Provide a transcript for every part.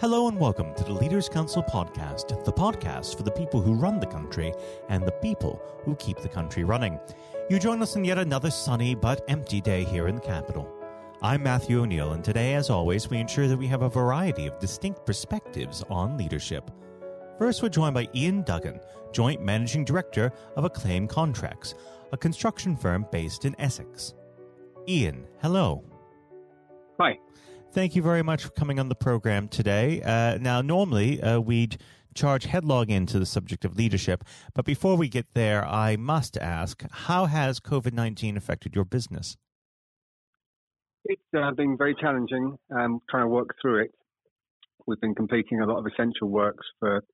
Hello and welcome to the Leaders Council podcast, the podcast for the people who run the country and the people who keep the country running. You join us in yet another sunny but empty day here in the capital. I'm Matthew O'Neill, and today, as always, we ensure that we have a variety of distinct perspectives on leadership. First, we're joined by Ian Duggan, Joint Managing Director of Acclaim Contracts, a construction firm based in Essex. Ian, hello. Hi. Thank you very much for coming on the program today. Uh, now, normally uh, we'd charge headlong into the subject of leadership, but before we get there, I must ask how has COVID 19 affected your business? It's uh, been very challenging um, trying to work through it. We've been completing a lot of essential works for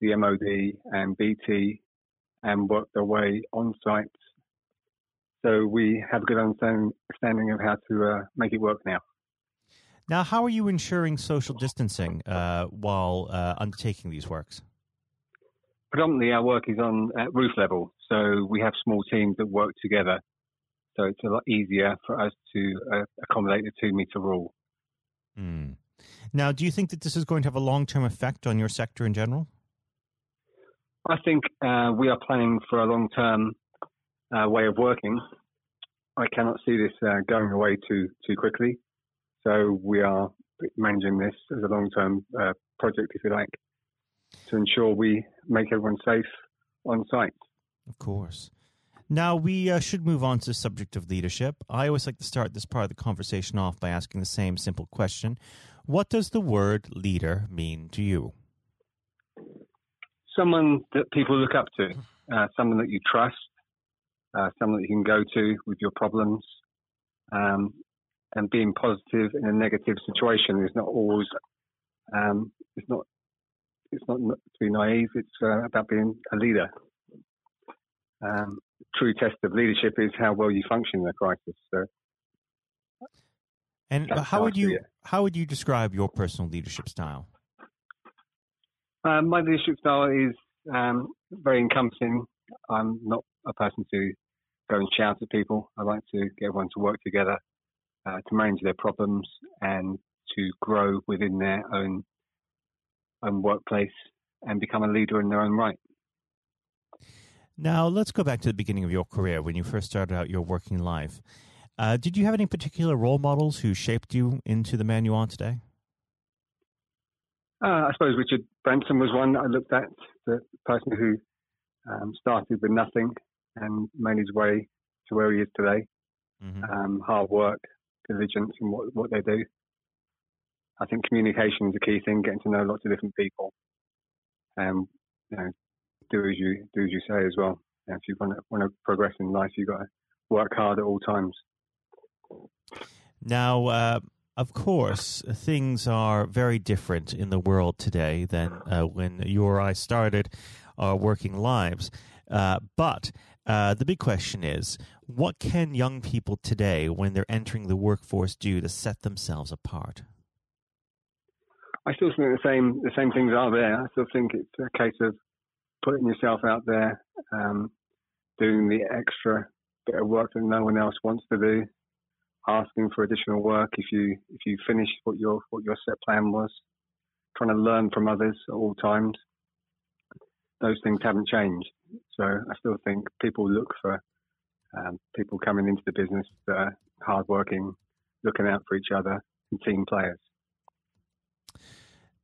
the MOD and BT and worked our way on site. So we have a good understanding of how to uh, make it work now. Now, how are you ensuring social distancing uh, while uh, undertaking these works? Predominantly, our work is on at roof level, so we have small teams that work together. So it's a lot easier for us to uh, accommodate the two meter rule. Mm. Now, do you think that this is going to have a long term effect on your sector in general? I think uh, we are planning for a long term uh, way of working. I cannot see this uh, going away too too quickly. So we are managing this as a long-term uh, project, if you like, to ensure we make everyone safe on site. Of course. Now, we uh, should move on to the subject of leadership. I always like to start this part of the conversation off by asking the same simple question What does the word leader mean to you? Someone that people look up to, uh, someone that you trust, uh, someone that you can go to with your problems, um, and being positive in a negative situation is not always um, it's not it's not to be naive. It's uh, about being a leader. Um, true test of leadership is how well you function in a crisis. So, and how would you how would you describe your personal leadership style? Um, my leadership style is um, very encompassing. I'm not a person to go and shout at people. I like to get everyone to work together uh, to manage their problems and to grow within their own own workplace and become a leader in their own right. Now, let's go back to the beginning of your career when you first started out your working life. Uh, did you have any particular role models who shaped you into the man you are today? Uh, I suppose Richard Branson was one I looked at, the person who um, started with nothing and made his way to where he is today. Mm-hmm. Um, hard work, diligence in what, what they do. I think communication is a key thing, getting to know lots of different people. And you know, do as you do as you say as well. if you want to, want to progress in life, you've got to work hard at all times. Now, uh, of course, things are very different in the world today than uh, when you or I started our working lives. Uh, but uh, the big question is what can young people today, when they're entering the workforce, do to set themselves apart? I still think the same the same things are there. I still think it's a case of putting yourself out there, um, doing the extra bit of work that no one else wants to do, asking for additional work if you if you finish what your what your set plan was, trying to learn from others at all times. Those things haven't changed. So I still think people look for um, people coming into the business that are hardworking, looking out for each other, and team players.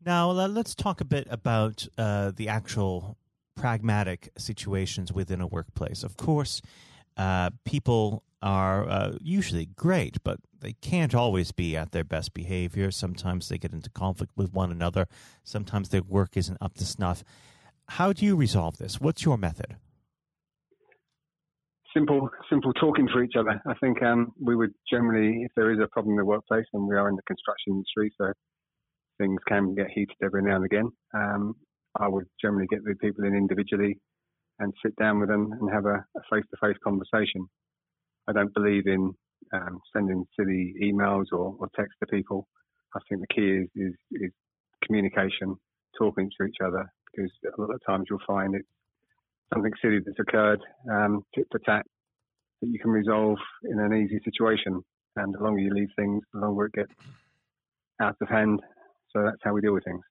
Now, let's talk a bit about uh, the actual pragmatic situations within a workplace. Of course, uh, people are uh, usually great, but they can't always be at their best behavior. Sometimes they get into conflict with one another. Sometimes their work isn't up to snuff. How do you resolve this? What's your method? Simple, simple talking to each other. I think um, we would generally, if there is a problem in the workplace, and we are in the construction industry, so things can get heated every now and again. Um, I would generally get the people in individually and sit down with them and have a face to face conversation. I don't believe in um, sending silly emails or, or text to people. I think the key is, is, is communication, talking to each other, because a lot of times you'll find it's something silly that's occurred, um, tit for tat, that you can resolve in an easy situation. And the longer you leave things, the longer it gets out of hand. So that's how we deal with things.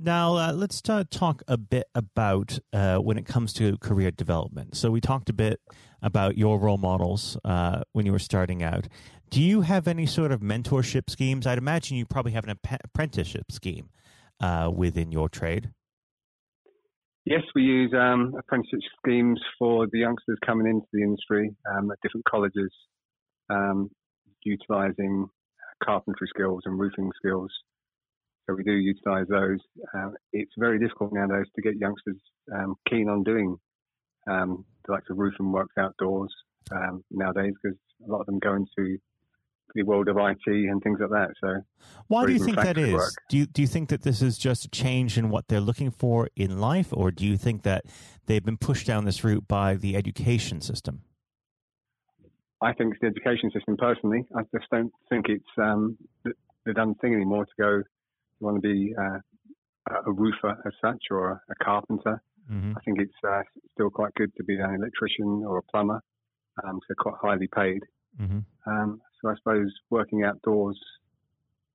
Now, uh, let's uh, talk a bit about uh, when it comes to career development. So, we talked a bit about your role models uh, when you were starting out. Do you have any sort of mentorship schemes? I'd imagine you probably have an apprenticeship scheme uh, within your trade. Yes, we use um, apprenticeship schemes for the youngsters coming into the industry um, at different colleges, um, utilising carpentry skills and roofing skills so we do utilise those. Uh, it's very difficult nowadays to get youngsters um, keen on doing um, the likes of roofing works outdoors nowadays because a lot of them go into the world of IT and things like that. So, why do you think that is? Work. Do you do you think that this is just a change in what they're looking for in life, or do you think that they've been pushed down this route by the education system? I think it's the education system. Personally, I just don't think it's um, the, the done thing anymore to go you want to be uh, a roofer as such or a carpenter. Mm-hmm. I think it's uh, still quite good to be an electrician or a plumber. Um, so quite highly paid. Mm-hmm. Um, so I suppose working outdoors,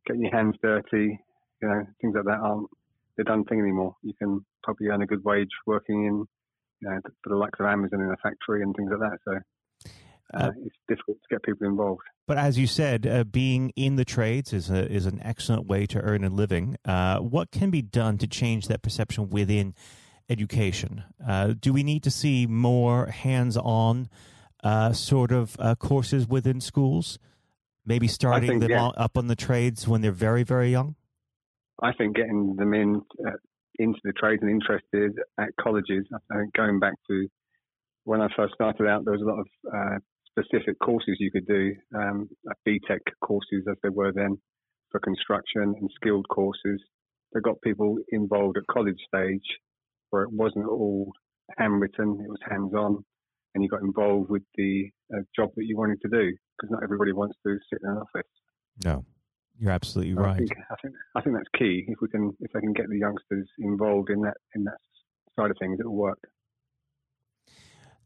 getting your hands dirty, you know, things like that aren't the done thing anymore. You can probably earn a good wage working in, you know, for the likes of Amazon in a factory and things like that. So uh, uh, it's difficult to get people involved. But as you said, uh, being in the trades is a, is an excellent way to earn a living. Uh, what can be done to change that perception within education? Uh, do we need to see more hands-on uh, sort of courses within schools? Maybe starting think, them yeah. up on the trades when they're very very young. I think getting them in into the trades and interested at colleges. I think going back to when I first started out, there was a lot of uh, specific courses you could do, um, like BTEC courses as they were then for construction and skilled courses that got people involved at college stage where it wasn't all handwritten, it was hands on, and you got involved with the uh, job that you wanted to do because not everybody wants to sit in an office. No, you're absolutely right. I think, I think, I think that's key. If we can if they can get the youngsters involved in that in that side of things, it will work.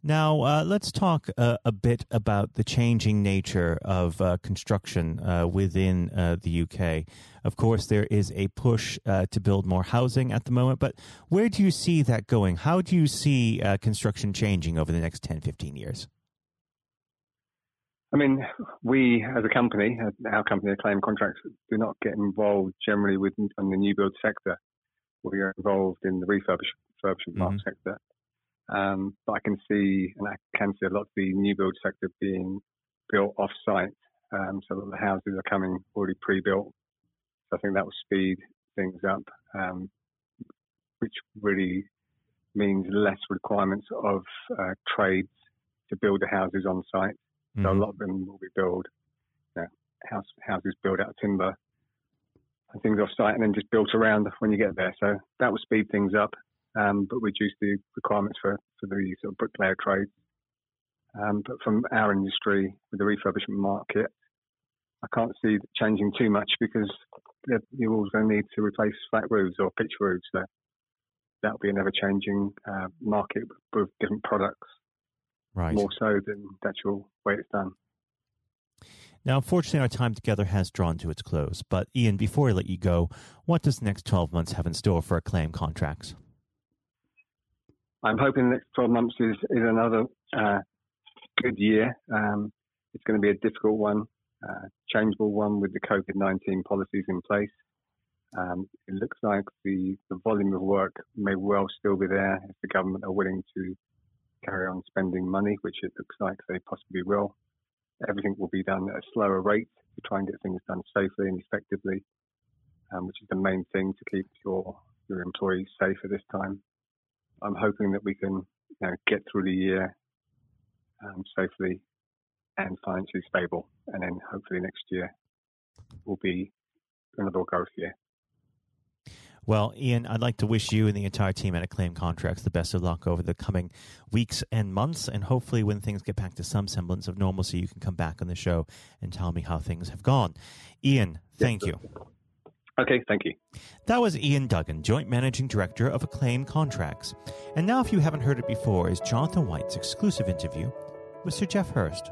Now, uh, let's talk uh, a bit about the changing nature of uh, construction uh, within uh, the UK. Of course, there is a push uh, to build more housing at the moment, but where do you see that going? How do you see construction changing over the next 10, 15 years? I mean, we as a company, our company, Acclaim Contracts, do not get involved generally with on the new build sector. We are involved in the refurbishment mm-hmm. sector. Um, but I can see, and I can see a lot of the new build sector being built off site. Um, so that the houses are coming already pre-built. So I think that will speed things up, um, which really means less requirements of uh, trades to build the houses on site. Mm-hmm. So a mm-hmm. lot of them will be built, you know, house, houses built out of timber and things off site and then just built around when you get there. So that will speed things up um, but reduce the requirements for, for the sort of bricklayer trades. Um, but from our industry, with the refurbishment market, I can't see it changing too much because you're always going to need to replace flat roofs or pitch roofs. So that'll be an ever changing uh, market with different products, right. more so than the actual way it's done. Now, unfortunately, our time together has drawn to its close. But, Ian, before I let you go, what does the next 12 months have in store for Acclaim contracts? I'm hoping the next 12 months is, is another uh, good year. Um, it's going to be a difficult one, uh, changeable one with the COVID 19 policies in place. Um, it looks like the, the volume of work may well still be there if the government are willing to carry on spending money, which it looks like they possibly will. Everything will be done at a slower rate to try and get things done safely and effectively, um, which is the main thing to keep your, your employees safe at this time. I'm hoping that we can you know, get through the year um, safely and financially stable, and then hopefully next year will be another growth year. Well, Ian, I'd like to wish you and the entire team at Acclaim Contracts the best of luck over the coming weeks and months. And hopefully, when things get back to some semblance of normalcy, you can come back on the show and tell me how things have gone. Ian, thank yes, you. Okay, thank you. That was Ian Duggan, Joint Managing Director of Acclaim Contracts. And now, if you haven't heard it before, is Jonathan White's exclusive interview with Sir Geoff Hurst.